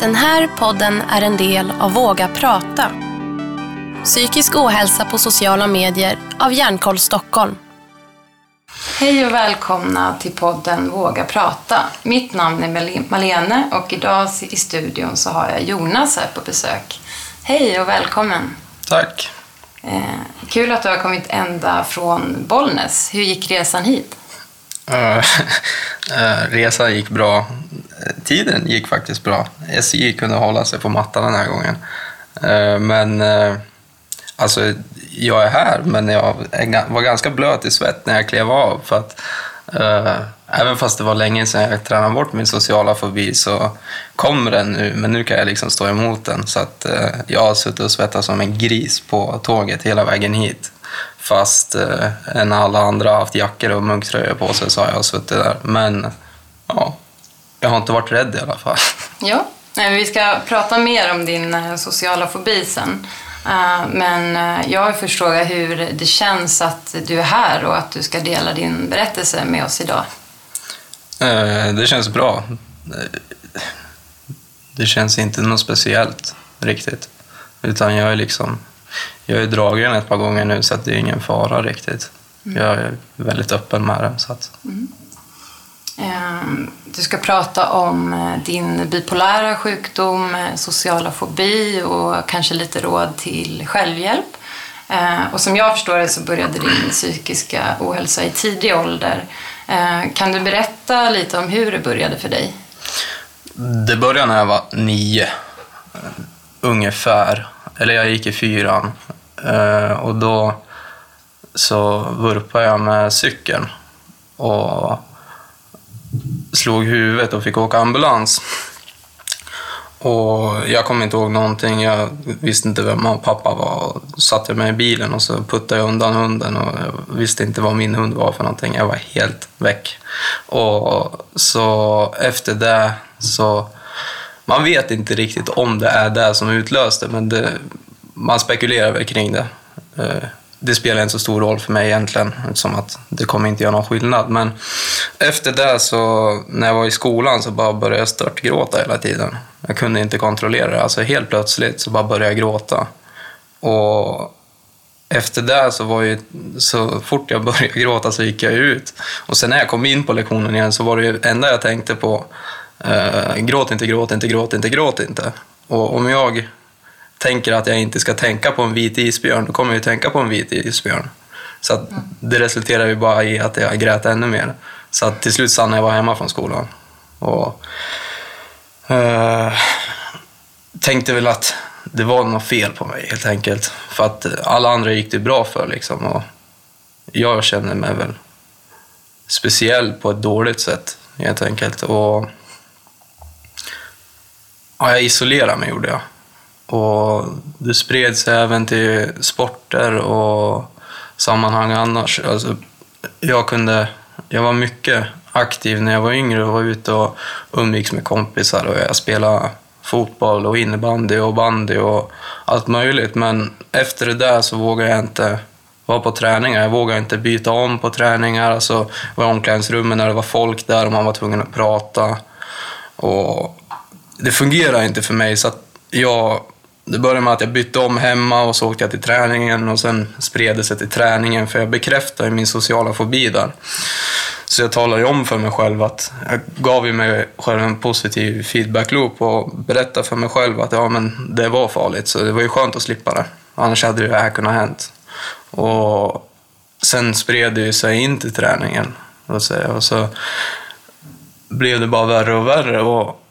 Den här podden är en del av Våga prata. Psykisk ohälsa på sociala medier av Hjärnkoll Stockholm. Hej och välkomna till podden Våga prata. Mitt namn är Malene och idag i studion så har jag Jonas här på besök. Hej och välkommen. Tack. Eh, kul att du har kommit ända från Bollnäs. Hur gick resan hit? Uh, resan gick bra. Tiden gick faktiskt bra. SJ kunde hålla sig på mattan den här gången. Eh, men eh, alltså, jag är här, men jag var ganska blöt i svett när jag klev av. För att, eh, även fast det var länge sedan jag tränade bort min sociala fobi så kommer den nu, men nu kan jag liksom stå emot den. Så att, jag har suttit och svettats som en gris på tåget hela vägen hit. Fast eh, när alla andra har haft jackor och munktröjor på sig så har jag suttit där. Men ja, jag har inte varit rädd i alla fall. Ja, vi ska prata mer om din eh, sociala fobi sen. Uh, men uh, jag vill först fråga hur det känns att du är här och att du ska dela din berättelse med oss idag. Det känns bra. Det känns inte något speciellt riktigt. Utan jag är liksom jag är dragen ett par gånger nu så att det är ingen fara riktigt. Mm. Jag är väldigt öppen med det. Så att... Mm. Ehm, du ska prata om eh, din bipolära sjukdom, eh, sociala fobi och kanske lite råd till självhjälp. Ehm, och som jag förstår det så började din psykiska ohälsa i tidig ålder. Ehm, kan du berätta lite om hur det började för dig? Det började när jag var nio, ungefär. Eller jag gick i fyran och då så vurpade jag med cykeln och slog huvudet och fick åka ambulans. Och jag kommer inte ihåg någonting. Jag visste inte vem mamma och pappa var. Satte mig i bilen och så puttade jag undan hunden och jag visste inte vad min hund var för någonting. Jag var helt väck. Och så efter det så... Man vet inte riktigt om det är det som utlöste, men det, man spekulerar väl kring det. Eh, det spelar inte så stor roll för mig egentligen, eftersom att det kommer inte göra någon skillnad. Men efter det, så, när jag var i skolan, så bara började jag störtgråta hela tiden. Jag kunde inte kontrollera det. Alltså helt plötsligt så bara började jag gråta. Och efter det så var ju, så fort jag började gråta så gick jag ut. Och sen när jag kom in på lektionen igen så var det ju enda jag tänkte på, eh, gråt inte, gråt inte, gråt inte, gråt inte. Och om jag tänker att jag inte ska tänka på en vit isbjörn, då kommer jag ju tänka på en vit isbjörn. Så att det resulterar ju bara i att jag grät ännu mer. Så att till slut stannade jag bara hemma från skolan. Och eh, tänkte väl att det var något fel på mig helt enkelt. För att alla andra gick det bra för liksom. Och jag känner mig väl speciell på ett dåligt sätt helt enkelt. Och ja, jag isolerade mig gjorde jag. Och det spred sig även till sporter och sammanhang annars. Alltså, jag, kunde, jag var mycket aktiv när jag var yngre och var ute och umgicks med kompisar. Och jag spelade fotboll och innebandy och bandy och allt möjligt. Men efter det där så vågade jag inte vara på träningar. Jag vågade inte byta om på träningar. Alltså, var i omklädningsrummen när det var folk där och man var tvungen att prata. Och det fungerade inte för mig. så jag det började med att jag bytte om hemma och så åkte jag till träningen och sen spred det sig till träningen för jag bekräftade min sociala fobi där. Så jag talade om för mig själv att jag gav mig själv en positiv feedback-loop och berättade för mig själv att ja, men det var farligt så det var ju skönt att slippa det. Annars hade det här kunnat hänt. Och sen spred det sig in till träningen. Och så blev det bara värre och värre. Och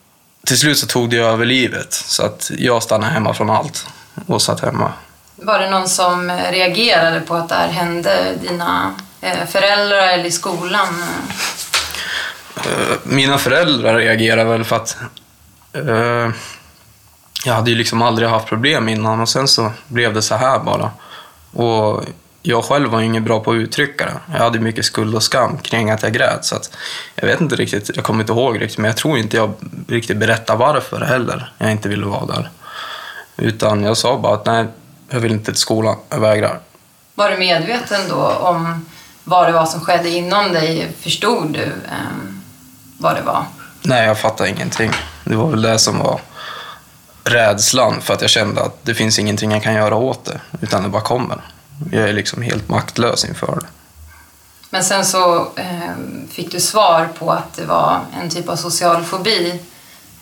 till slut så tog det över livet. Så att jag stannade hemma från allt och satt hemma. Var det någon som reagerade på att det här hände? Dina eh, föräldrar eller i skolan? Eh, mina föräldrar reagerade väl för att uh, jag hade ju liksom aldrig haft problem innan och sen så blev det så här bara. Och jag själv var inget bra på att uttrycka det. Jag hade mycket skuld och skam kring att jag grät. Så att jag vet inte riktigt, jag kommer inte ihåg riktigt, men jag tror inte jag riktigt berättade varför heller jag inte ville vara där. Utan jag sa bara att nej, jag vill inte till skolan, jag vägrar. Var du medveten då om vad det var som skedde inom dig? Förstod du eh, vad det var? Nej, jag fattade ingenting. Det var väl det som var rädslan för att jag kände att det finns ingenting jag kan göra åt det, utan det bara kommer. Jag är liksom helt maktlös inför det. Men sen så eh, fick du svar på att det var en typ av social fobi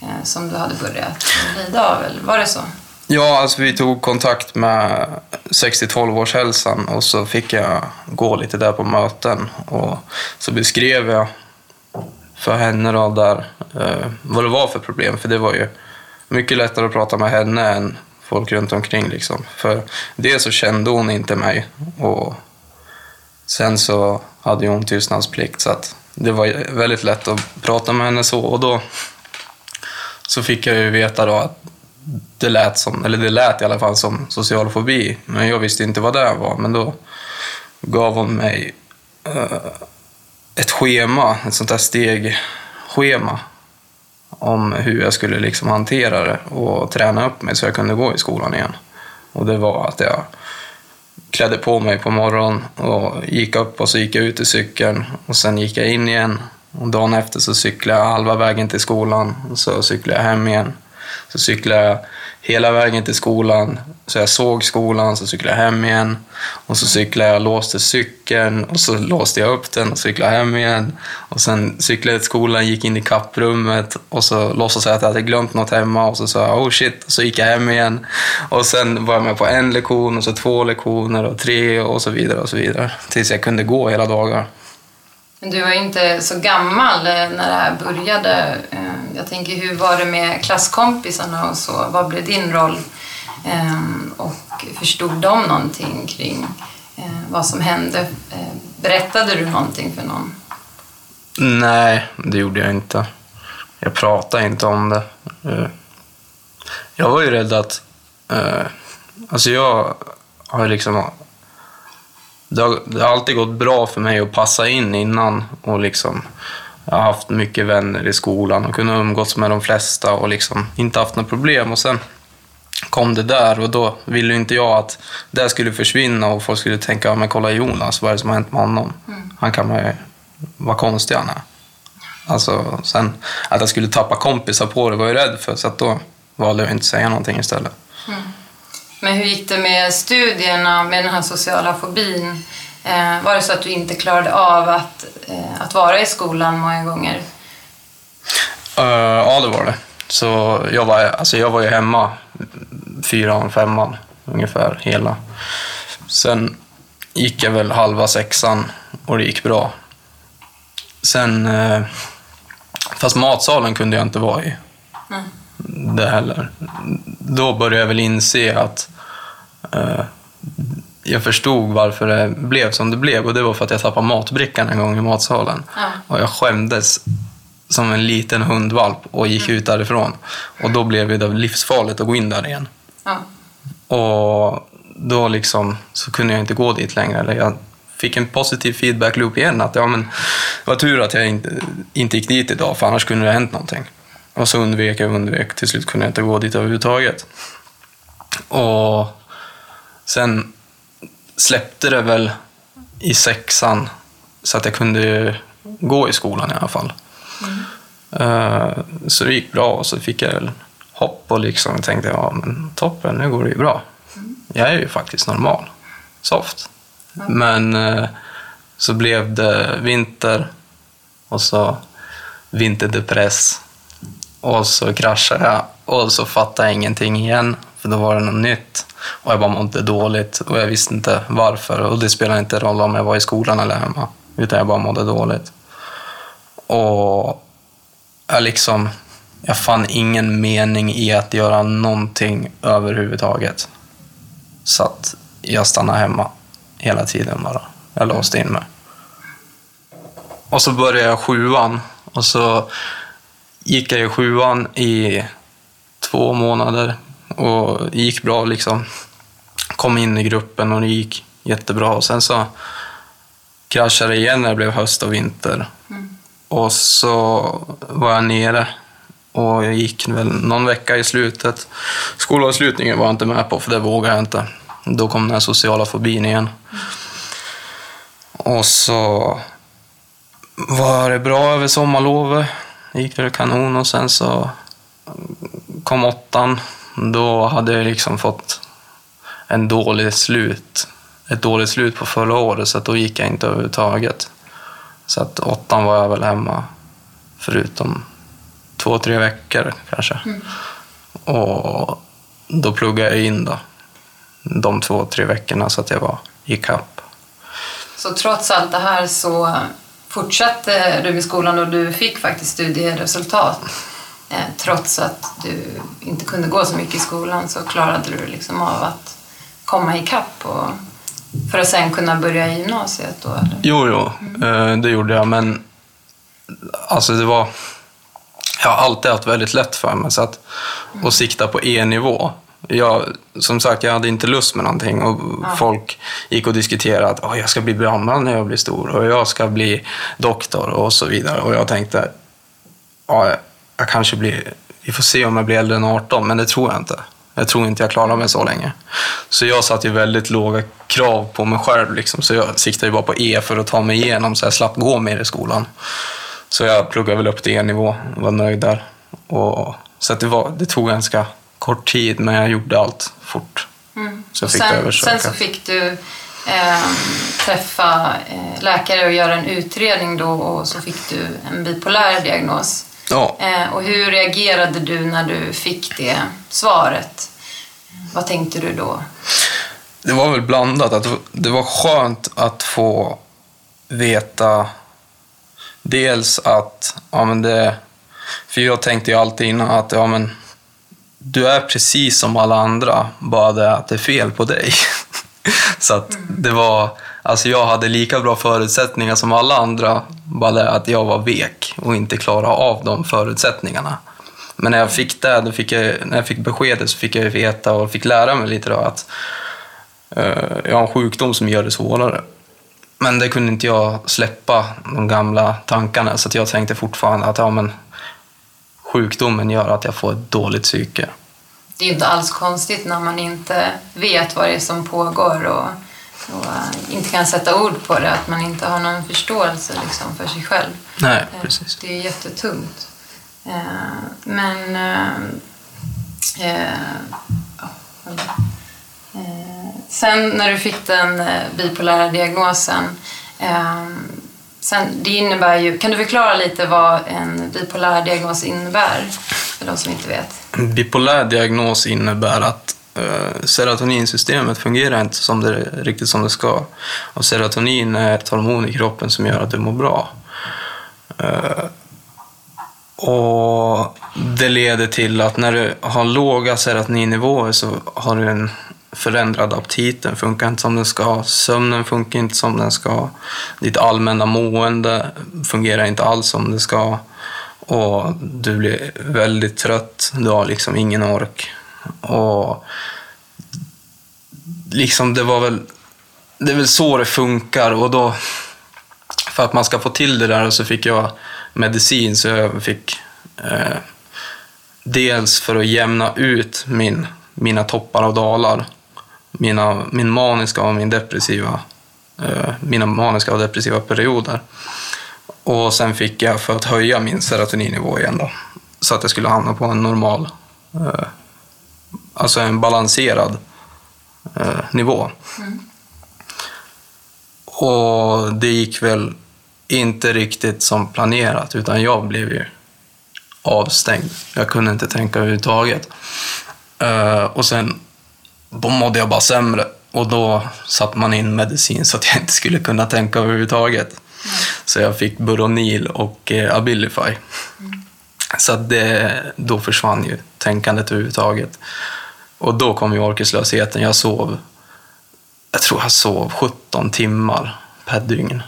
eh, som du hade börjat lida av, eller var det så? Ja, alltså vi tog kontakt med 60-12-årshälsan och så fick jag gå lite där på möten och så beskrev jag för henne då där eh, vad det var för problem, för det var ju mycket lättare att prata med henne än folk runt omkring liksom. För dels så kände hon inte mig och sen så hade hon tystnadsplikt så att det var väldigt lätt att prata med henne så och då så fick jag ju veta då att det lät som, eller det lät i alla fall som social fobi, men jag visste inte vad det var. Men då gav hon mig uh, ett schema, ett sånt där stegschema om hur jag skulle liksom hantera det och träna upp mig så jag kunde gå i skolan igen. Och det var att jag klädde på mig på morgonen och gick upp och så gick jag ut i cykeln och sen gick jag in igen. Och dagen efter så cyklade jag halva vägen till skolan och så cyklade jag hem igen. Så cyklade jag hela vägen till skolan, så jag såg skolan, så cyklade jag hem igen. Och så cyklade jag, låste cykeln och så låste jag upp den och cyklade hem igen. Och sen cyklade jag till skolan, gick in i kapprummet och så låtsades jag att jag hade glömt något hemma och så sa jag oh shit, och så gick jag hem igen. Och sen var jag med på en lektion och så två lektioner och tre och så vidare och så vidare. Tills jag kunde gå hela dagar. Men du var inte så gammal eh, när det här började. Eh, jag tänker, hur var det med klasskompisarna och så? Vad blev din roll? Ehm, och förstod de någonting kring eh, vad som hände? Berättade du någonting för någon? Nej, det gjorde jag inte. Jag pratade inte om det. Jag var ju rädd att... Alltså jag har liksom det har, det har, alltid gått bra för mig att passa in innan. Och liksom, jag har haft mycket vänner i skolan och kunnat umgås med de flesta och liksom inte haft några problem. Och sen kom det där och då ville inte jag att det skulle försvinna och folk skulle tänka, ja men kolla Jonas, vad är det som har hänt med honom? Mm. Han kan man ju, vad konstig han är. Alltså, sen att jag skulle tappa kompisar på det var jag rädd för, så att då valde jag inte säga någonting istället. Mm. Men hur gick det med studierna med den här sociala fobin? Eh, var det så att du inte klarade av att, eh, att vara i skolan många gånger? Uh, ja, det var det. Så jag var, alltså jag var ju hemma fyran, femman ungefär hela. Sen gick jag väl halva sexan och det gick bra. Sen, eh, fast matsalen kunde jag inte vara i. Mm. Det heller. Då började jag väl inse att jag förstod varför det blev som det blev och det var för att jag tappade matbrickan en gång i matsalen. Ja. Och jag skämdes som en liten hundvalp och gick mm. ut därifrån. Och då blev det livsfarligt att gå in där igen. Ja. Och då liksom så kunde jag inte gå dit längre. Eller jag fick en positiv feedback loop igen. Att ja, men, det var tur att jag inte, inte gick dit idag, för annars kunde det ha hänt någonting. Och så undvek jag undvek. Till slut kunde jag inte gå dit överhuvudtaget. Och Sen släppte det väl i sexan så att jag kunde gå i skolan i alla fall. Mm. Så det gick bra och så fick jag hopp och liksom tänkte ja men toppen, nu går det ju bra. Mm. Jag är ju faktiskt normal, soft. Mm. Men eh, så blev det vinter och så vinterdepress och så kraschade jag och så fattade jag ingenting igen för då var det något nytt. Och jag bara mådde dåligt och jag visste inte varför. Och det spelade inte roll om jag var i skolan eller hemma. Utan jag bara mådde dåligt. Och jag liksom... Jag fann ingen mening i att göra någonting överhuvudtaget. Så att jag stannade hemma hela tiden bara. Jag låste in mig. Och så började jag sjuan. Och så gick jag i sjuan i två månader och det gick bra liksom. Kom in i gruppen och det gick jättebra. Och sen så kraschade det igen när det blev höst och vinter. Mm. Och så var jag nere och jag gick väl någon vecka i slutet. Skolavslutningen var jag inte med på för det vågade jag inte. Då kom den här sociala fobin igen. Mm. Och så var det bra över sommarlovet. Det gick väl kanon och sen så kom åttan då hade jag liksom fått en dålig slut. Ett dåligt slut på förra året, så att då gick jag inte överhuvudtaget. Så att åttan var jag väl hemma, förutom två, tre veckor kanske. Och då pluggade jag in då, de två, tre veckorna så att jag var i kapp. Så trots allt det här så fortsatte du med skolan och du fick faktiskt studieresultat. Eh, trots att du inte kunde gå så mycket i skolan så klarade du liksom av att komma i kapp och för att sen kunna börja i gymnasiet då? Eller? Jo, jo, eh, det gjorde jag, men alltså det var... Jag har alltid haft väldigt lätt för mig så att, att sikta på E-nivå. Jag, som sagt, jag hade inte lust med någonting och folk gick och diskuterade att oh, jag ska bli brandman när jag blir stor och jag ska bli doktor och så vidare. Och jag tänkte, ja, jag kanske blir, vi får se om jag blir äldre än 18, men det tror jag inte. Jag tror inte jag klarar mig så länge. Så jag satte ju väldigt låga krav på mig själv. Liksom. Så jag siktade ju bara på E för att ta mig igenom så jag slapp gå mer i skolan. Så jag pluggade väl upp till E-nivå och var nöjd där. Och, så att det, var, det tog ganska kort tid, men jag gjorde allt fort. Så jag Och fick sen, sen så fick du eh, träffa läkare och göra en utredning då och så fick du en bipolär diagnos. Ja. Eh, och hur reagerade du när du fick det svaret? Vad tänkte du då? Det var väl blandat. Att det var skönt att få veta dels att, ja men det, för jag tänkte ju alltid innan att, ja men du är precis som alla andra, bara det att det är fel på dig. Så att det var, alltså jag hade lika bra förutsättningar som alla andra, bara det att jag var vek och inte klarade av de förutsättningarna. Men när jag fick det, då fick jag, när jag fick beskedet så fick jag veta och fick lära mig lite då att uh, jag har en sjukdom som gör det svårare. Men det kunde inte jag släppa, de gamla tankarna, så att jag tänkte fortfarande att ja, men, sjukdomen gör att jag får ett dåligt psyke. Det är ju inte alls konstigt när man inte vet vad det är som pågår och, och eh, inte kan sätta ord på det, att man inte har någon förståelse liksom, för sig själv. Nej, Eh, precis. Det är jättetungt. Eh, Men... Sen när du fick den bipolära diagnosen, sen, det innebär ju, kan du förklara lite vad en bipolär diagnos innebär för de som inte vet? Bipolär diagnos innebär att Eh, serotoninsystemet fungerar inte som det, riktigt som det ska. Och serotonin är ett hormon i kroppen som gör att du mår bra. Eh, och det leder till att när du har låga serotoninnivåer så har du en förändrad aptit. Den funkar inte som den ska. Sömnen funkar inte som den ska. Ditt allmänna mående fungerar inte alls som det ska. Och du blir väldigt trött. Du har liksom ingen ork. Och liksom det var väl det är väl så det funkar. Och då för att man ska få till det där så fick jag medicin. Så jag fick eh, dels för att jämna ut min, mina toppar och dalar, mina, min maniska och min depressiva, eh, mina maniska och depressiva perioder. Och sen fick jag för att höja min serotoninnivå igen då, så att jag skulle hamna på en normal, eh, alltså en balanserad eh, nivå. Och det gick väl inte riktigt som planerat, utan jag blev ju avstängd. Jag kunde inte tänka överhuvudtaget. Eh, och sen då mådde jag bara sämre och då satte man in medicin så att jag inte skulle kunna tänka överhuvudtaget. Så jag fick Buronil och eh, Abilify. Så att det, då försvann ju tänkandet överhuvudtaget. Och då kom ju orkeslösheten. Jag sov, jag tror jag sov 17 timmar per dygn.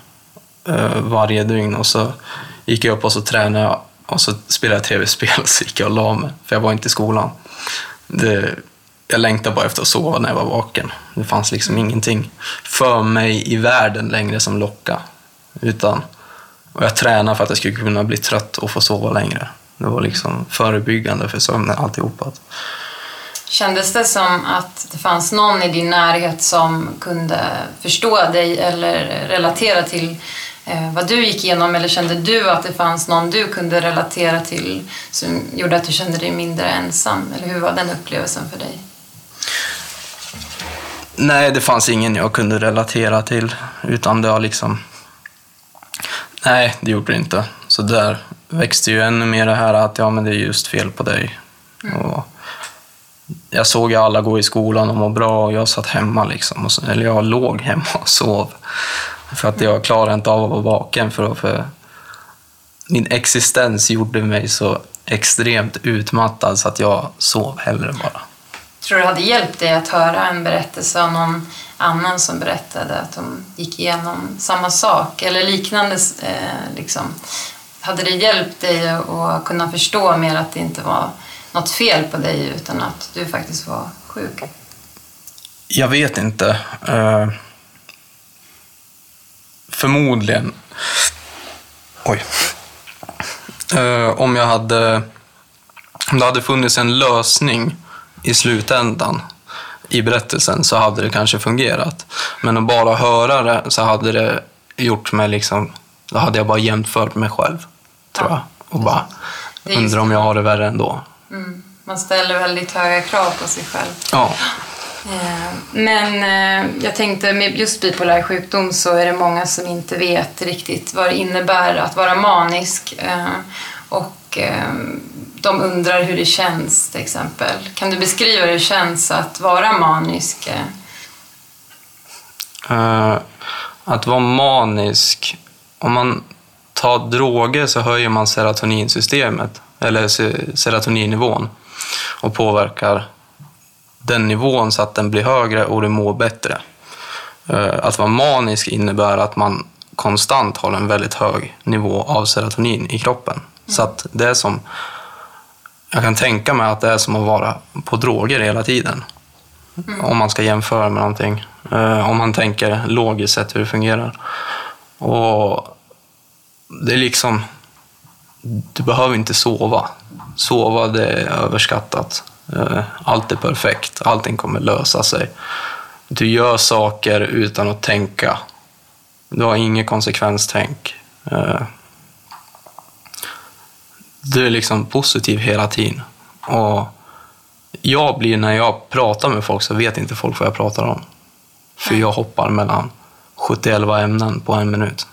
Eh, varje dygn. Och så gick jag upp och så tränade jag och så spelade jag tv-spel och så gick jag och la mig. För jag var inte i skolan. Det, jag längtade bara efter att sova när jag var vaken. Det fanns liksom ingenting för mig i världen längre som lockade. Utan, och jag tränade för att jag skulle kunna bli trött och få sova längre. Det var liksom förebyggande för sömnen alltihopa. Kändes det som att det fanns någon i din närhet som kunde förstå dig eller relatera till eh, vad du gick igenom eller kände du att det fanns någon du kunde relatera till som gjorde att du kände dig mindre ensam? Eller hur var den upplevelsen för dig? Nej, det fanns ingen jag kunde relatera till, utan det var liksom... Nej, det gjorde det inte. Så där växte ju ännu mer det här att ja, men det är just fel på dig. Och jag såg ju alla gå i skolan och må bra och jag satt hemma liksom. Och så, eller jag låg hemma och sov. För att jag klarade inte av att vara vaken. För, för min existens gjorde mig så extremt utmattad så att jag sov hellre bara. Tror du det hade hjälpt dig att höra en berättelse av någon annan som berättade att de gick igenom samma sak eller liknande? Eh, liksom. Hade det hjälpt dig att kunna förstå mer att det inte var något fel på dig utan att du faktiskt var sjuk? Jag vet inte. Uh, förmodligen. Oj. Uh, om jag hade... Om det hade funnits en lösning i slutändan i berättelsen så hade det kanske fungerat. Men att bara höra det så hade det gjort mig liksom... Då hade jag bara jämfört mig själv, tror jag. Och bara undrar om jag har det värre ändå. Mm. Man ställer väldigt höga krav på sig själv. Ja. Eh, men eh, jag tänkte med just bipolär sjukdom så är det många som inte vet riktigt vad det innebär att vara manisk. Eh, och de undrar hur det känns till exempel. Kan du beskriva hur det känns att vara manisk? Att vara manisk, om man tar droger så höjer man serotoninsystemet eller serotoninnivån och påverkar den nivån så att den blir högre och du mår bättre. Eh, att vara manisk innebär att man konstant har en väldigt hög nivå av serotonin i kroppen. Mm. Så att det är som, jag kan tänka mig att det är som att vara på droger hela tiden. Mm. Om man ska jämföra med någonting. Eh, om man tänker logiskt sett hur det fungerar. Och det är liksom, du behöver inte sova. Sova det är överskattat. Eh, allt är perfekt, allting kommer lösa sig. Du gör saker utan att tänka. Du har inget konsekvenstänk. Eh, du är liksom positiv hela tiden. Och jag blir, när jag pratar med folk så vet inte folk vad jag pratar om. För jag hoppar mellan 71 ämnen på en minut.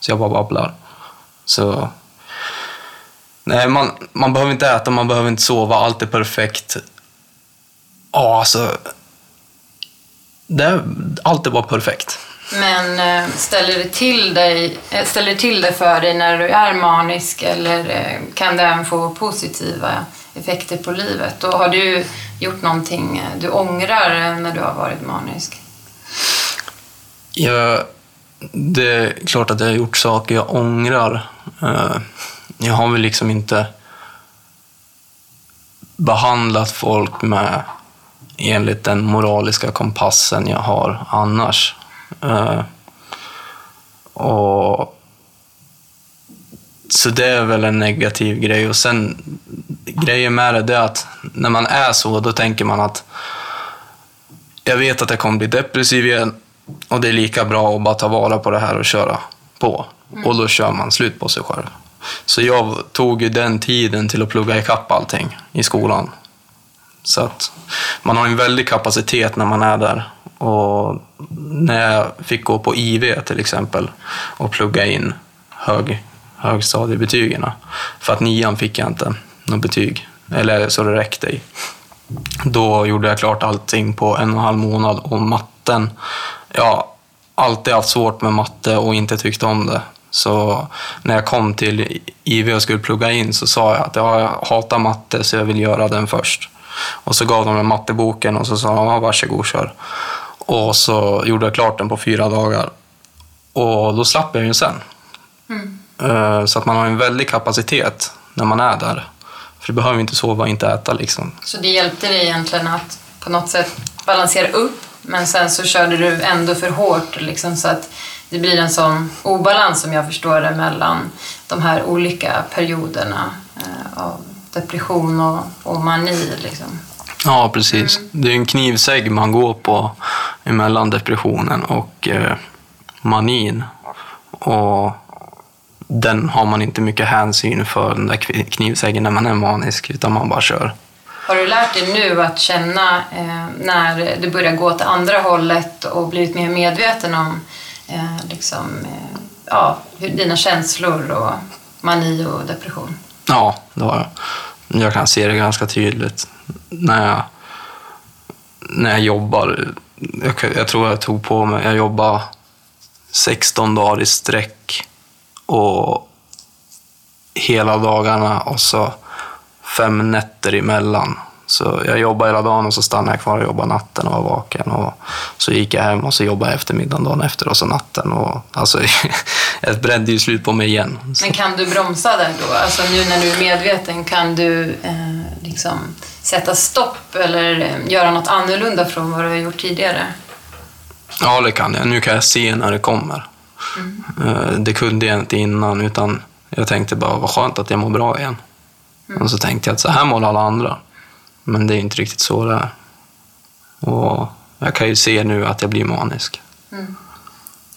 Så jag bara babblar. Så Nej, man, man behöver inte äta, man behöver inte sova, allt är perfekt. Ja, alltså... Det, allt är bara perfekt. Men äh, ställer det, till dig, äh, ställer det till det för dig när du är manisk eller äh, kan det även få positiva effekter på livet? Och har du gjort någonting du ångrar när du har varit manisk? Ja, det är klart att jag har gjort saker jag ångrar jag har väl liksom inte behandlat folk med enligt den moraliska kompassen jag har annars. Uh, och Så det är väl en negativ grej. Och sen grejen med det är att när man är så, då tänker man att jag vet att jag kommer bli depressiv igen och det är lika bra att bara ta vara på det här och köra på. Mm. Och då kör man slut på sig själv. Så jag tog ju den tiden till att plugga ikapp allting i skolan. Så att man har en väldig kapacitet när man är där. Och när jag fick gå på IV till exempel och plugga in hög, högstadiebetygen. För att nian fick jag inte något betyg, eller så det räckte i. Då gjorde jag klart allting på en och en halv månad och matten, ja, alltid haft svårt med matte och inte tyckt om det. Så när jag kom till IV och skulle plugga in så sa jag att jag hatar matte så jag vill göra den först. Och så gav de mig matteboken och så sa de varsågod kör. Och så gjorde jag klart den på fyra dagar. Och då slapp jag ju sen. Mm. Eh, så att man har en väldig kapacitet när man är där. För du behöver inte sova och inte äta. Liksom. Så det hjälpte dig egentligen att på något sätt balansera upp men sen så körde du ändå för hårt liksom, så att det blir en sån obalans som jag förstår det mellan de här olika perioderna eh, av depression och, och mani. Liksom. Ja, precis. Mm. Det är en knivsägg man går på emellan depressionen och eh, manin. Och den har man inte mycket hänsyn för, den där knivsäggen, när man är manisk, utan man bara kör. Har du lärt dig nu att känna eh, när du börjar gå åt andra hållet och blivit mer medveten om eh, liksom, eh, ja, dina känslor och mani och depression? Ja, det har jag. Jag kan se det ganska tydligt när jag, när jag jobbar. Jag, jag tror jag tog på mig, jag jobbade 16 dagar i sträck och hela dagarna och så fem nätter emellan. Så jag jobbade hela dagen och så stannade jag kvar och jobbade natten och var vaken. Och så gick jag hem och så jobbade jag eftermiddagen dagen efter och så natten. Och, alltså, jag brände ju slut på mig igen. Men kan du bromsa där då? Alltså nu när du är medveten, kan du eh, liksom sätta stopp eller eh, göra något annorlunda från vad du har gjort tidigare? Ja, det kan jag. Nu kan jag se när det kommer. Mm. Eh, det kunde jag inte innan, utan jag tänkte bara vad skönt att jag mår bra igen. Mm. Och så tänkte jag att så här mår alla andra. Men det är inte riktigt så det är. Och jag kan ju se nu att jag blir manisk. Mm.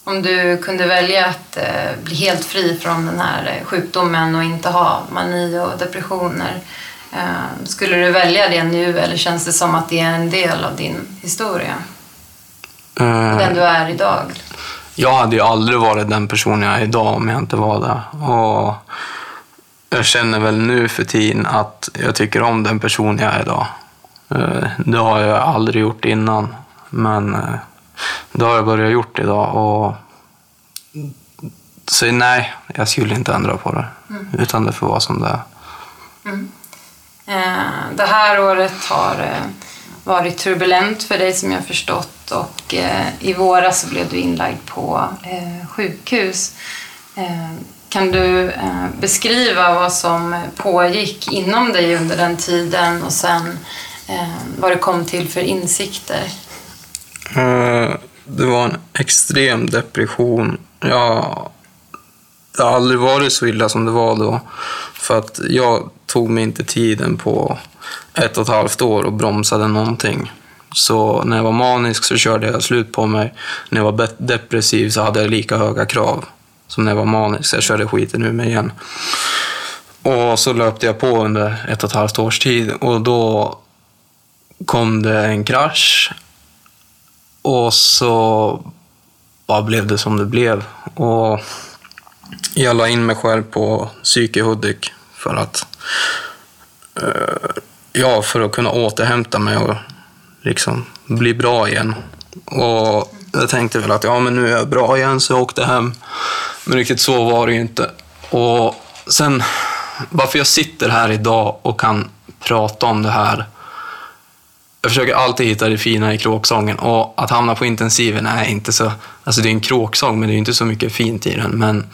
Om du kunde välja att eh, bli helt fri från den här eh, sjukdomen och inte ha mani och depressioner, eh, skulle du välja det nu eller känns det som att det är en del av din historia? Uh, den du är idag? Jag hade ju aldrig varit den person jag är idag om jag inte var det. Och jag känner väl nu för tiden att jag tycker om den person jag är idag. Eh, det har jag aldrig gjort innan, men eh, det har jag börjat gjort idag. Och så nej, jag skulle inte ändra på det, mm. utan det får vara som det är. Mm. Eh, det här året har varit turbulent för dig som jag förstått och i våras så blev du inlagd på sjukhus. Kan du eh, beskriva vad som pågick inom dig under den tiden och sen eh, vad det kom till för insikter? Eh, det var en extrem depression. Jag, det har aldrig varit så illa som det var då. För att jag tog mig inte tiden på ett och ett halvt år och bromsade någonting. Så när jag var manisk så körde jag slut på mig. När jag var depressiv så hade jag lika höga krav som när jag var manisk. Jag körde skiten ur mig igen. Och så löpte jag på under ett och ett halvt års tid och då kom det en krasch. Och så bara blev det som det blev. Och jag la in mig själv på psyke Hudik för att, eh, ja, för att kunna återhämta mig och liksom bli bra igen. Och jag tänkte väl att ja, men nu är jag bra igen, så jag åkte hem. Men riktigt så var det ju inte. Och sen, varför jag sitter här idag och kan prata om det här. Jag försöker alltid hitta det fina i kråksången och att hamna på intensiven är inte så... Alltså det är en kråksång, men det är inte så mycket fint i den. Men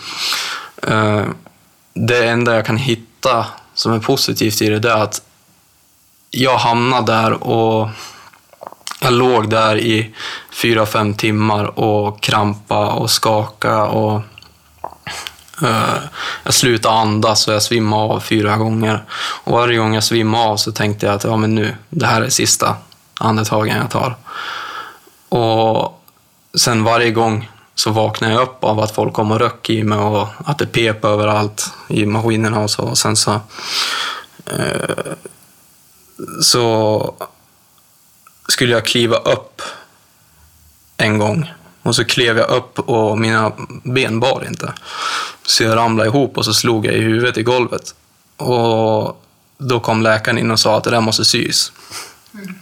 eh, det enda jag kan hitta som är positivt i det, det är att jag hamnade där och jag låg där i fyra, fem timmar och krampa och skaka och Eh, jag slutade andas och jag svimmade av fyra gånger. Och varje gång jag svimmade av så tänkte jag att ja, men nu, det här är sista andetagen jag tar. Och sen varje gång så vaknade jag upp av att folk kom och röck i mig och att det pep överallt i maskinerna och så. Och sen så, Eh, så skulle jag kliva upp en gång. Och så klev jag upp och mina ben bar inte. Så jag ramlade ihop och så slog jag i huvudet i golvet. Och då kom läkaren in och sa att det där måste sys. Mm.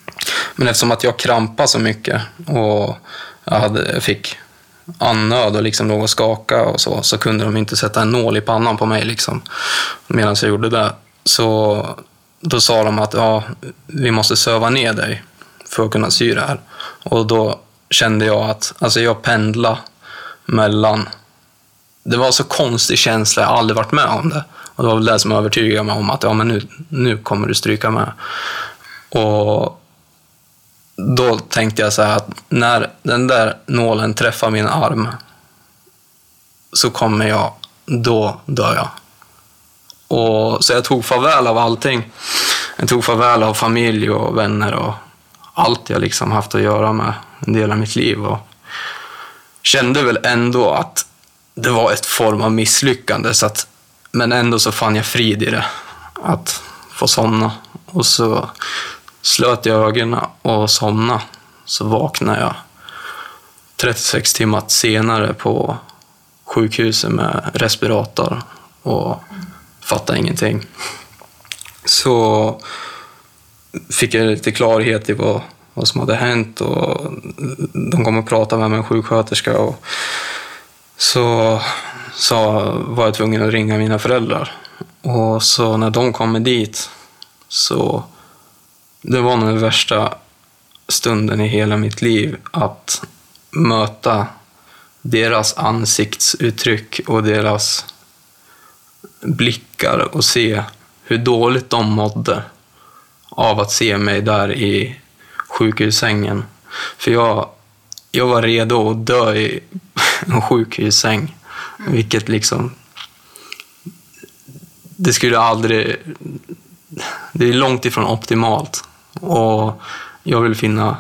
Men eftersom att jag krampade så mycket och jag, hade, fick andnöd och liksom låg och skaka och så, så kunde de inte sätta en nål i pannan på mig liksom, medan jag gjorde det. Så då sa de att ja, vi måste söva ner dig för att kunna sy det här. Och då kände jag att alltså jag pendlade mellan... Det var så konstig känsla, jag har aldrig varit med om det. Och det var väl det som övertygade mig om att ja, men nu, nu kommer du stryka med. Och då tänkte jag så här att när den där nålen träffar min arm så kommer jag, då dör jag. Och, så jag tog farväl av allting. Jag tog farväl av familj och vänner och allt jag liksom haft att göra med en del av mitt liv. Och kände väl ändå att det var ett form av misslyckande. Så att, men ändå så fann jag frid i det. Att få somna. Och så slöt jag ögonen och somnade. Så vaknade jag 36 timmar senare på sjukhuset med respirator och fattade ingenting. Så fick jag lite klarhet i vad, vad som hade hänt och de kom och pratade med mig, en sjuksköterska. Och så, så var jag tvungen att ringa mina föräldrar. Och så när de kommer dit så det var nog den värsta stunden i hela mitt liv att möta deras ansiktsuttryck och deras blickar och se hur dåligt de mådde av att se mig där i sjukhussängen. För jag, jag var redo att dö i en sjukhussäng. Mm. Vilket liksom... Det skulle aldrig... Det är långt ifrån optimalt. Och jag vill finna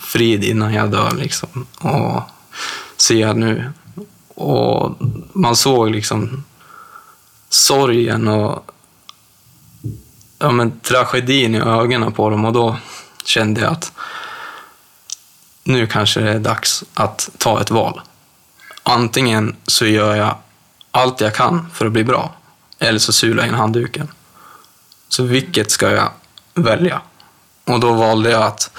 frid innan jag dör. Liksom. Och se nu. Och man såg liksom sorgen och ja, men, tragedin i ögonen på dem och då kände jag att nu kanske det är dags att ta ett val. Antingen så gör jag allt jag kan för att bli bra eller så sular jag in handduken. Så vilket ska jag välja? Och då valde jag att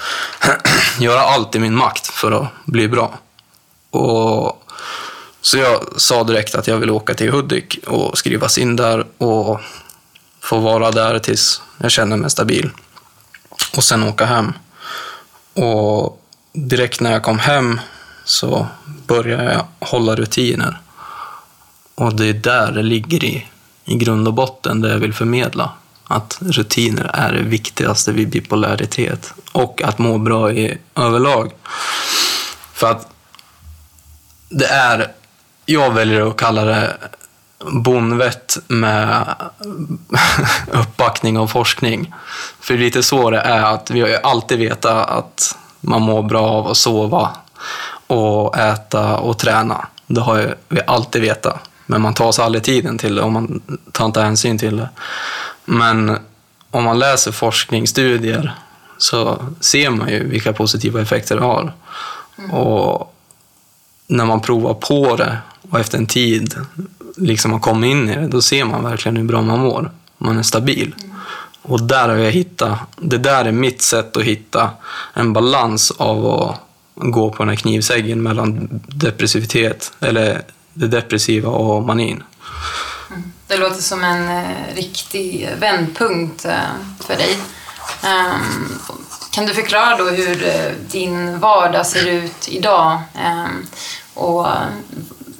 göra allt i min makt för att bli bra. Och så jag sa direkt att jag vill åka till Hudik och skrivas in där och få vara där tills jag känner mig stabil. Och sen åka hem. Och direkt när jag kom hem så började jag hålla rutiner. Och det är där det ligger i, i grund och botten, det jag vill förmedla. Att rutiner är det viktigaste vid bipolaritet. Och att må bra i överlag. För att det är, jag väljer att kalla det bonvett med uppbackning av forskning. För lite så det är att vi har ju alltid vetat att man mår bra av att sova och äta och träna. Det har vi alltid vetat. Men man tar sig aldrig tiden till det och man tar inte hänsyn till det. Men om man läser forskningsstudier så ser man ju vilka positiva effekter det har. Mm. Och när man provar på det och efter en tid liksom har kommit in i det, då ser man verkligen hur bra man mår. Man är stabil. Och där har jag hittat, det där är mitt sätt att hitta en balans av att gå på den här knivsäggen mellan depressivitet, eller det depressiva och manin. Mm. Det låter som en eh, riktig vändpunkt eh, för dig. Ehm, kan du förklara då hur eh, din vardag ser ut idag? Ehm, och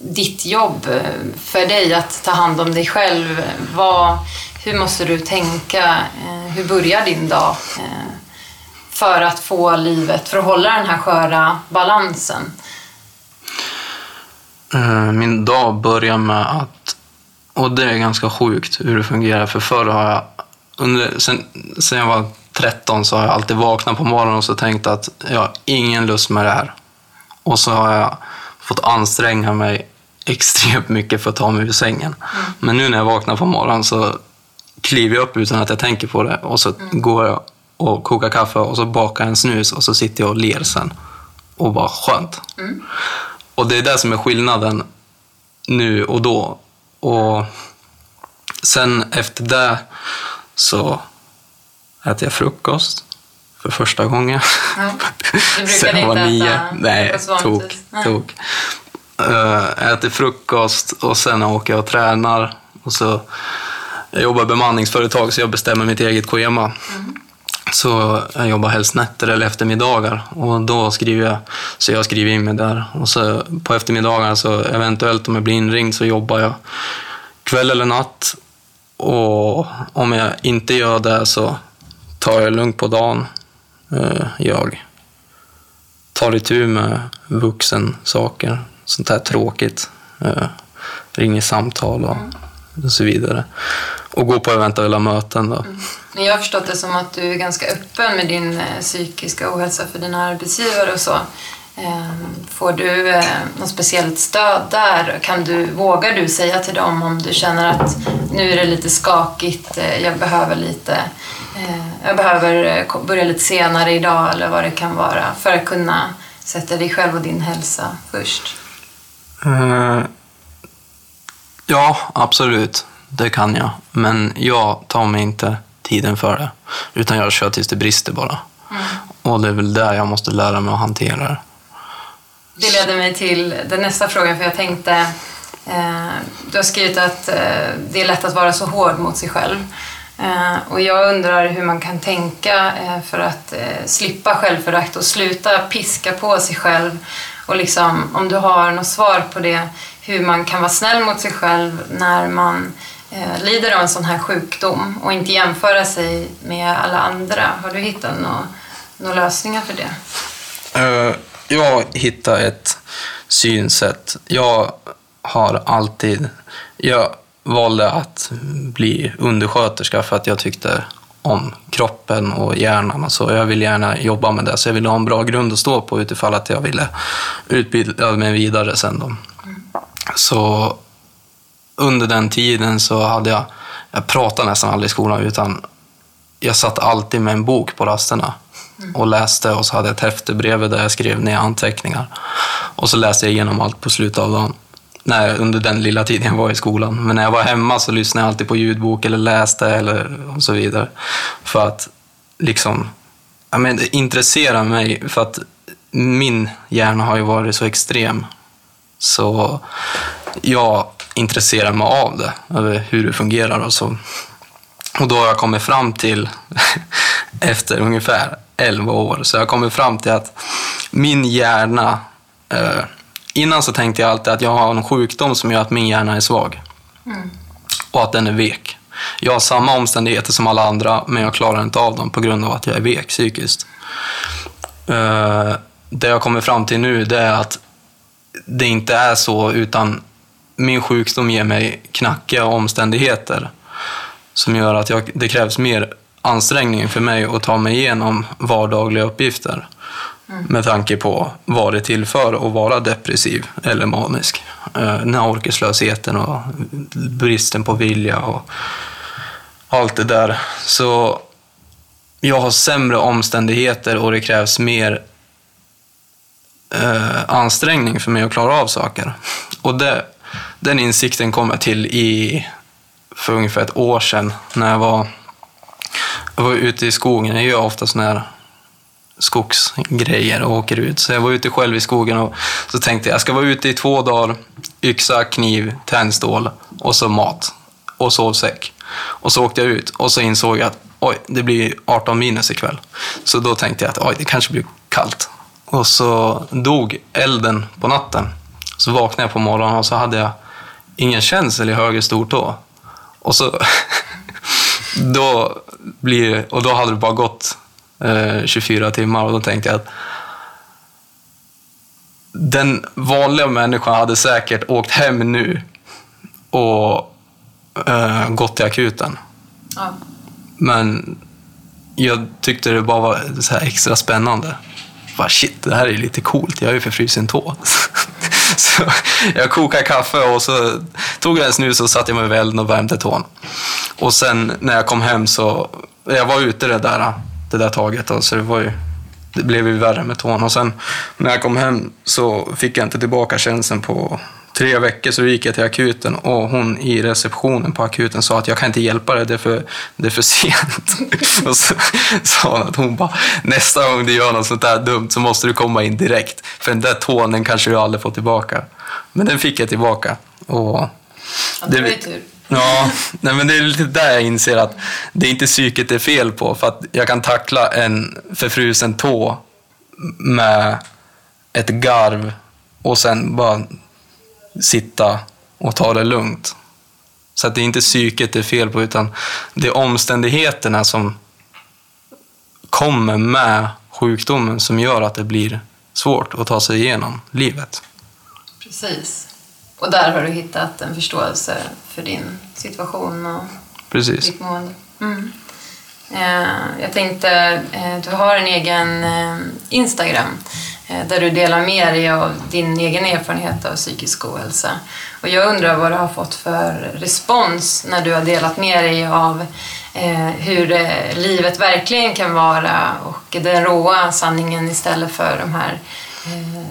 ditt jobb eh, för dig att ta hand om dig själv? Vad, hur måste du tänka? Eh, hur börjar din dag? Eh, för att få livet, för att hålla den här sköra balansen? Min dag börjar med att, och det är ganska sjukt hur det fungerar, för förr har jag, under, sen, sen jag var 13 så har jag alltid vaknat på morgonen och så tänkt att jag har ingen lust med det här. Och så har jag fått anstränga mig extremt mycket för att ta mig ur sängen. Mm. Men nu när jag vaknar på morgonen så kliver jag upp utan att jag tänker på det och så mm. går jag och kokar kaffe och så bakar en snus och så sitter jag och ler sen. Och bara skönt. Mm. Och det är det som är skillnaden nu och då. Och sen efter det så äter jag frukost för första gången. Ja. Du brukade inte äta Nej, tok. tok. Uh, äter frukost och sen åker jag och tränar. Och så, jag jobbar i bemanningsföretag så jag bestämmer mitt eget schema. Mm. Så jag jobbar helst nätter eller eftermiddagar och då skriver jag, så jag skriver in mig där. Och så på eftermiddagarna så eventuellt om jag blir inringd så jobbar jag kväll eller natt. Och om jag inte gör det så tar jag lugnt på dagen. Eh, jag tar itu med vuxen saker sånt här tråkigt. Eh, ringer samtal och, mm. och, så vidare. Och går på eventuella möten. Då. Mm. Men jag har förstått det som att du är ganska öppen med din eh, psykiska ohälsa för dina arbetsgivare och så. Ehm, får du eh, något speciellt stöd där? Kan du, vågar du säga till dem om du känner att nu är det lite skakigt, eh, jag behöver lite jag behöver börja lite senare idag eller vad det kan vara för att kunna sätta dig själv och din hälsa först? Uh, ja, absolut. Det kan jag. Men jag tar mig inte tiden för det. Utan jag kör tills det brister bara. Mm. Och det är väl där jag måste lära mig att hantera det. Det leder mig till den nästa frågan, för jag tänkte... Eh, du har skrivit att eh, det är lätt att vara så hård mot sig själv. Eh, och jag undrar hur man kan tänka eh, för att eh, slippa självförakt och sluta piska på sig själv. Och liksom, om du har något svar på det, hur man kan vara snäll mot sig själv när man lider av en sån här sjukdom och inte jämföra sig med alla andra. Har du hittat några, några lösningar för det? Jag hittade ett synsätt. Jag har alltid... Jag valde att bli undersköterska för att jag tyckte om kroppen och hjärnan. Alltså. Jag vill gärna jobba med det, så jag ville ha en bra grund att stå på utifall att jag ville utbilda mig vidare sen. Då. Så under den tiden så hade jag, jag pratade nästan aldrig i skolan utan jag satt alltid med en bok på rasterna och läste och så hade jag ett häfte bredvid där jag skrev ner anteckningar. Och så läste jag igenom allt på slutet av dagen när, under den lilla tiden jag var i skolan. Men när jag var hemma så lyssnade jag alltid på ljudbok eller läste eller och så vidare. För att liksom ja, men, intressera mig. För att min hjärna har ju varit så extrem. Så jag intresserar mig av det, över hur det fungerar och så. Och då har jag kommit fram till, efter ungefär 11 år, så jag har kommit fram till att min hjärna... Eh, innan så tänkte jag alltid att jag har en sjukdom som gör att min hjärna är svag. Mm. Och att den är vek. Jag har samma omständigheter som alla andra, men jag klarar inte av dem på grund av att jag är vek psykiskt. Eh, det jag kommer fram till nu det är att det inte är så, utan min sjukdom ger mig knackiga omständigheter som gör att jag, det krävs mer ansträngning för mig att ta mig igenom vardagliga uppgifter. Mm. Med tanke på vad det tillför att vara depressiv eller manisk. Eh, den här orkeslösheten och bristen på vilja och allt det där. Så jag har sämre omständigheter och det krävs mer eh, ansträngning för mig att klara av saker. Och det, den insikten kom jag till i, för ungefär ett år sedan när jag var, jag var ute i skogen. Jag gör ofta sådana här skogsgrejer och åker ut. Så jag var ute själv i skogen och så tänkte jag, jag ska vara ute i två dagar, yxa, kniv, tändstål och så mat och sovsäck. Och så åkte jag ut och så insåg jag att oj, det blir 18 minus ikväll. Så då tänkte jag att oj, det kanske blir kallt. Och så dog elden på natten. Så vaknade jag på morgonen och så hade jag ingen känsel i höger stortå. Och så... då blir, och då hade det bara gått 24 timmar och då tänkte jag att den vanliga människan hade säkert åkt hem nu och eh, gått till akuten. Ja. Men jag tyckte det bara var extra spännande bara shit, det här är lite coolt, jag har ju förfrusen tå. så jag kokade kaffe och så tog jag en snus och satte mig vid elden och värmde tån. Och sen när jag kom hem så, jag var ute det där, det där taget då, så det var ju det blev ju värre med tån. Och sen när jag kom hem så fick jag inte tillbaka känslan på tre veckor så gick jag till akuten och hon i receptionen på akuten sa att jag kan inte hjälpa dig, det är för, det är för sent. och så sa hon att hon bara, nästa gång du gör något sånt där dumt så måste du komma in direkt. För den där tånen kanske du aldrig får tillbaka. Men den fick jag tillbaka. Och det, Ja, nej men det är lite där jag inser att det är inte psyket det är fel på. För att jag kan tackla en förfrusen tå med ett garv och sen bara sitta och ta det lugnt. Så att det är inte psyket det är fel på, utan det är omständigheterna som kommer med sjukdomen som gör att det blir svårt att ta sig igenom livet. Precis. Och där har du hittat en förståelse för din situation och Precis. ditt mående. Mm. Eh, jag tänkte, eh, du har en egen eh, Instagram där du delar med dig av din egen erfarenhet av psykisk ohälsa. Och jag undrar vad du har fått för respons när du har delat med dig av hur livet verkligen kan vara och den råa sanningen istället för de här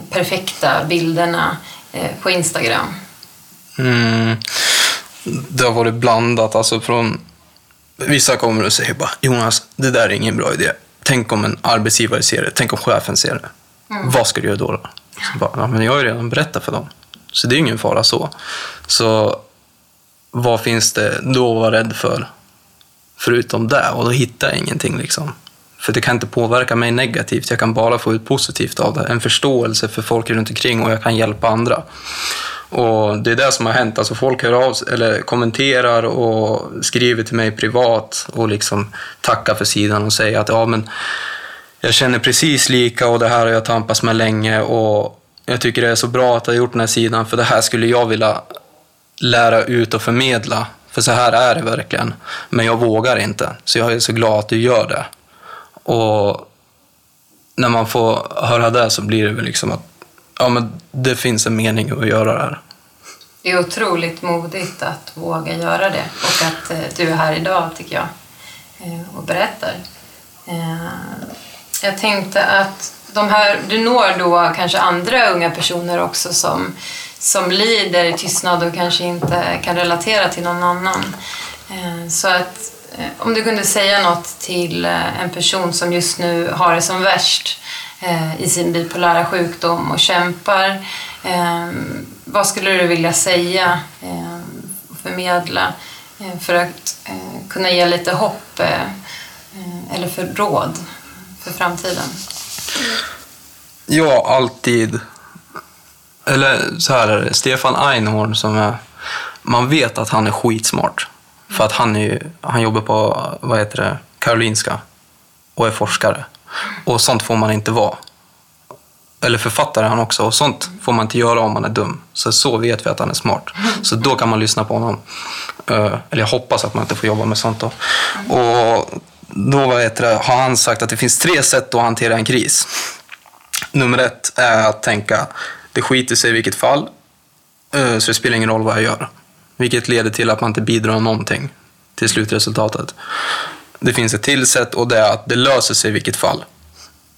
perfekta bilderna på Instagram. Mm. Det har varit blandat. Alltså från, vissa kommer och säger bara Jonas, det där är ingen bra idé. Tänk om en arbetsgivare ser det. Tänk om chefen ser det. Mm. Vad ska du göra då? då? Så bara, ja, men jag har ju redan berättat för dem. Så det är ingen fara så. Så vad finns det då att vara rädd för? Förutom det. Och då hittar jag ingenting. liksom. För det kan inte påverka mig negativt. Jag kan bara få ut positivt av det. En förståelse för folk runt omkring och jag kan hjälpa andra. Och Det är det som har hänt. Alltså folk hör av eller kommenterar och skriver till mig privat och liksom tackar för sidan och säger att ja, men jag känner precis lika och det här har jag tampats med länge och jag tycker det är så bra att ha gjort den här sidan för det här skulle jag vilja lära ut och förmedla. För så här är det verkligen. Men jag vågar inte. Så jag är så glad att du gör det. Och när man får höra det så blir det väl liksom att ja, men det finns en mening att göra det här. Det är otroligt modigt att våga göra det och att eh, du är här idag tycker jag eh, och berättar. Eh, jag tänkte att de här, du når då kanske andra unga personer också som, som lider i tystnad och kanske inte kan relatera till någon annan. Så att Eh, om du kunde säga något till eh, en person som just nu har det som värst eh, i sin bipolära sjukdom och kämpar. Vad skulle du vilja säga och förmedla för att kunna ge lite hopp eller för råd för framtiden? Ja, alltid. Eller så här är det, Stefan Einhorn som är... Man vet att han är skitsmart. För att han, är, han jobbar på vad heter det, Karolinska och är forskare. Och sånt får man inte vara. Eller författare han också. Och sånt får man inte göra om man är dum. Så så vet vi att han är smart. Så då kan man lyssna på honom. Eh, eller jag hoppas att man inte får jobba med sånt då. Och då vad heter det, har han sagt att det finns tre sätt att hantera en kris. Nummer ett är att tänka, det skiter sig i vilket fall. Eh, så det spelar ingen roll vad jag gör. Vilket leder till att man inte bidrar någonting till slutresultatet. Det finns ett till sätt och det är att det löser sig i vilket fall.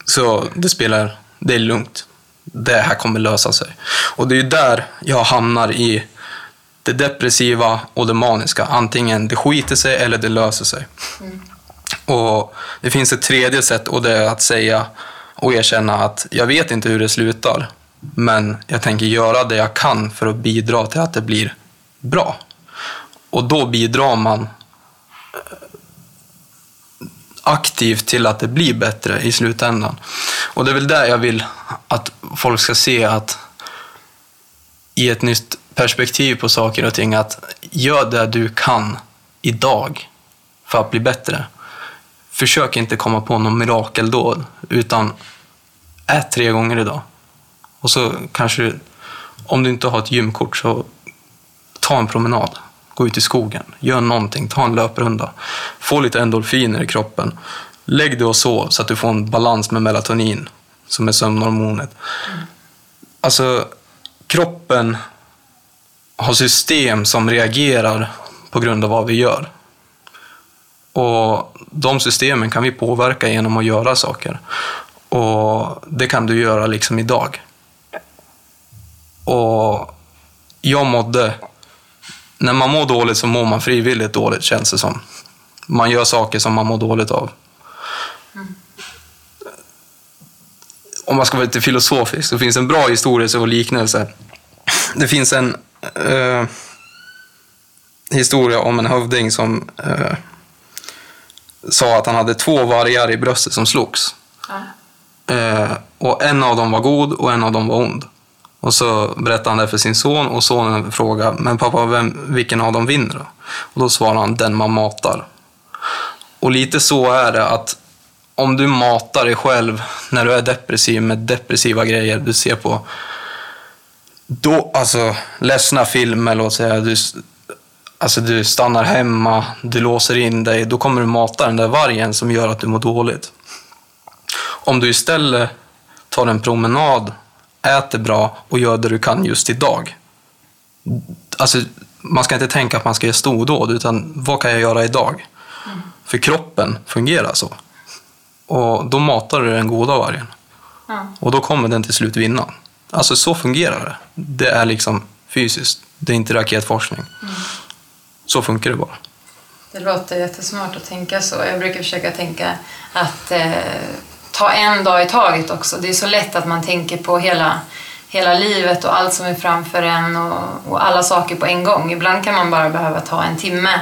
Så det spelar, det är lugnt. Det här kommer lösa sig. Och det är där jag hamnar i det depressiva och det maniska. Antingen det skiter sig eller det löser sig. Mm. Och Det finns ett tredje sätt och det är att säga och erkänna att jag vet inte hur det slutar. Men jag tänker göra det jag kan för att bidra till att det blir bra. Och då bidrar man eh, aktivt till att det blir bättre i slutändan. Och det är väl där jag vill att folk ska se att i ett nytt perspektiv på saker och ting, att gör det du kan idag för att bli bättre. Försök inte komma på någon mirakeldåd, utan ät tre gånger idag. Och så kanske, om du inte har ett gymkort, så ta en promenad gå ut i skogen, gör någonting, ta en löprunda, få lite endorfiner i kroppen. Lägg dig och sov så att du får en balans med melatonin, som är sömnhormonet. Alltså, kroppen har system som reagerar på grund av vad vi gör. Och de systemen kan vi påverka genom att göra saker. Och det kan du göra liksom idag. Och jag mådde när man mår dåligt så mår man frivilligt dåligt känns det som. Man gör saker som man mår dåligt av. Mm. Om man ska vara lite filosofisk så finns en bra historia och liknelse. Det finns en eh, historia om en hövding som eh, sa att han hade två vargar i bröstet som slogs. Mm. Eh, och en av dem var god och en av dem var ond. Och så berättade han det för sin son och sonen frågade, men pappa, vem, vilken av dem vinner då? Och då svarade han, den man matar. Och lite så är det att om du matar dig själv när du är depressiv med depressiva grejer du ser på, då, alltså ledsna filmer, låt säga, du, alltså du stannar hemma, du låser in dig, då kommer du mata den där vargen som gör att du mår dåligt. Om du istället tar en promenad, äter bra och gör det du kan just idag. Alltså, man ska inte tänka att man ska göra stordåd, utan vad kan jag göra idag? Mm. För kroppen fungerar så. Och då matar du den goda vargen. Ja. Och då kommer den till slut vinna. Alltså så fungerar det. Det är liksom fysiskt. Det är inte raketforskning. Mm. Så funkar det bara. Det låter jättesmart att tänka så. Jag brukar försöka tänka att eh, ta en dag i taget också. Det är så lätt att man tänker på hela, hela livet och allt som är framför en och, och alla saker på en gång. Ibland kan man bara behöva ta en timme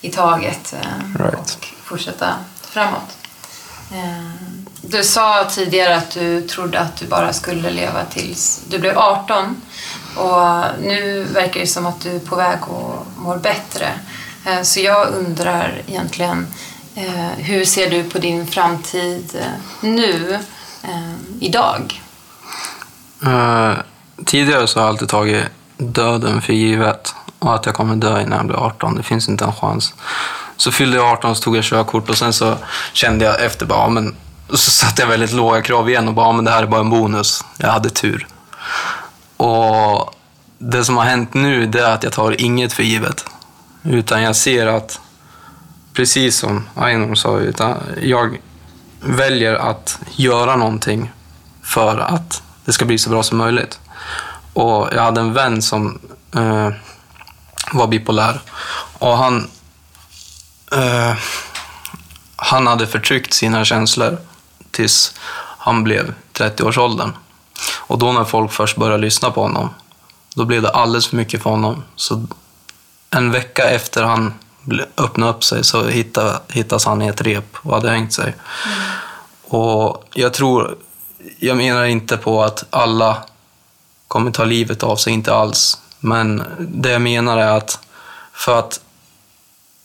i taget eh, right. och fortsätta framåt. Eh, du sa tidigare att du trodde att du bara skulle leva tills du blev 18 och nu verkar det som att du är på väg att må bättre. Eh, så jag undrar egentligen, Eh, hur ser du på din framtid eh, nu, eh, idag? Uh, tidigare så har jag alltid tagit döden för givet och att jag kommer dö innan jag blir 18. Det finns inte en chans. Så fyllde jag 18 och så tog jag körkort och sen så kände jag efter bara, ja, men så satte jag väldigt låga krav igen och bara, ja, men det här är bara en bonus. Jag hade tur. Och det som har hänt nu det är att jag tar inget för givet. Utan jag ser att, precis som Ainor sa, utan jag väljer att göra någonting för att det ska bli så bra som möjligt. Och jag hade en vän som eh, var bipolär och han eh, han hade förtryckt sina känslor tills han blev 30-årsåldern. Och då när folk först började lyssna på honom, då blev det alldeles för mycket för honom. Så en vecka efter han öppna upp sig så hittas han i ett rep och hade hängt sig. Mm. Och jag tror, jag menar inte på att alla kommer ta livet av sig, inte alls. Men det jag menar är att för att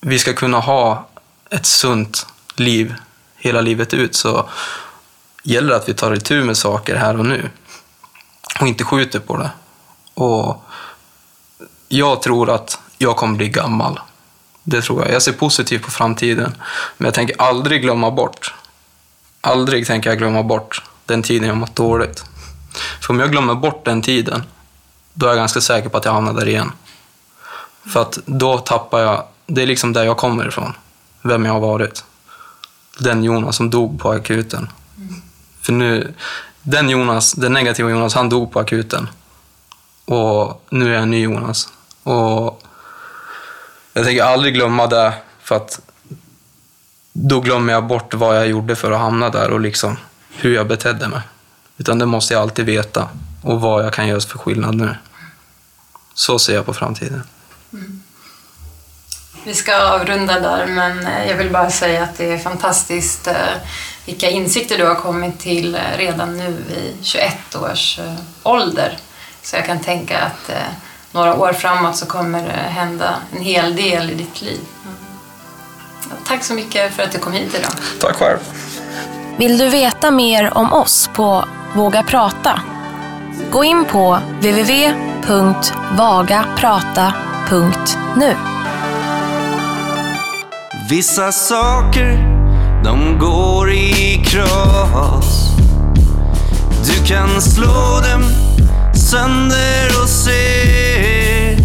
vi ska kunna ha ett sunt liv hela livet ut så gäller det att vi tar itu med saker här och nu och inte skjuter på det. Och jag tror att jag kommer bli gammal. Det tror jag. Jag ser positivt på framtiden. Men jag tänker aldrig glömma bort. Aldrig tänker jag glömma bort den tiden jag mått dåligt. För om jag glömmer bort den tiden, då är jag ganska säker på att jag hamnar där igen. För att då tappar jag det är liksom där jag kommer ifrån. Vem jag har varit. Den Jonas som dog på akuten. För nu, den Jonas, den negativa Jonas, han dog på akuten. Och nu är jag en ny Jonas. Och jag tänker aldrig glömma det, för att då glömmer jag bort vad jag gjorde för att hamna där och liksom hur jag betedde mig. Utan det måste jag alltid veta och vad jag kan göra för skillnad nu. Så ser jag på framtiden. Mm. Vi ska avrunda där, men eh, jag vill bara säga att det är fantastiskt eh, vilka insikter du har kommit till eh, redan nu i 21 års ålder. Så jag kan tänka att några år framåt så kommer det hända en hel del i ditt liv. Tack så mycket för att du kom hit idag. Tack själv. Vill du veta mer om oss på Våga Prata? Gå in på www.vagaprata.nu Vissa saker, de går i kras. Du kan slå dem sönder och se.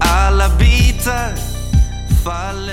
Alla bitar faller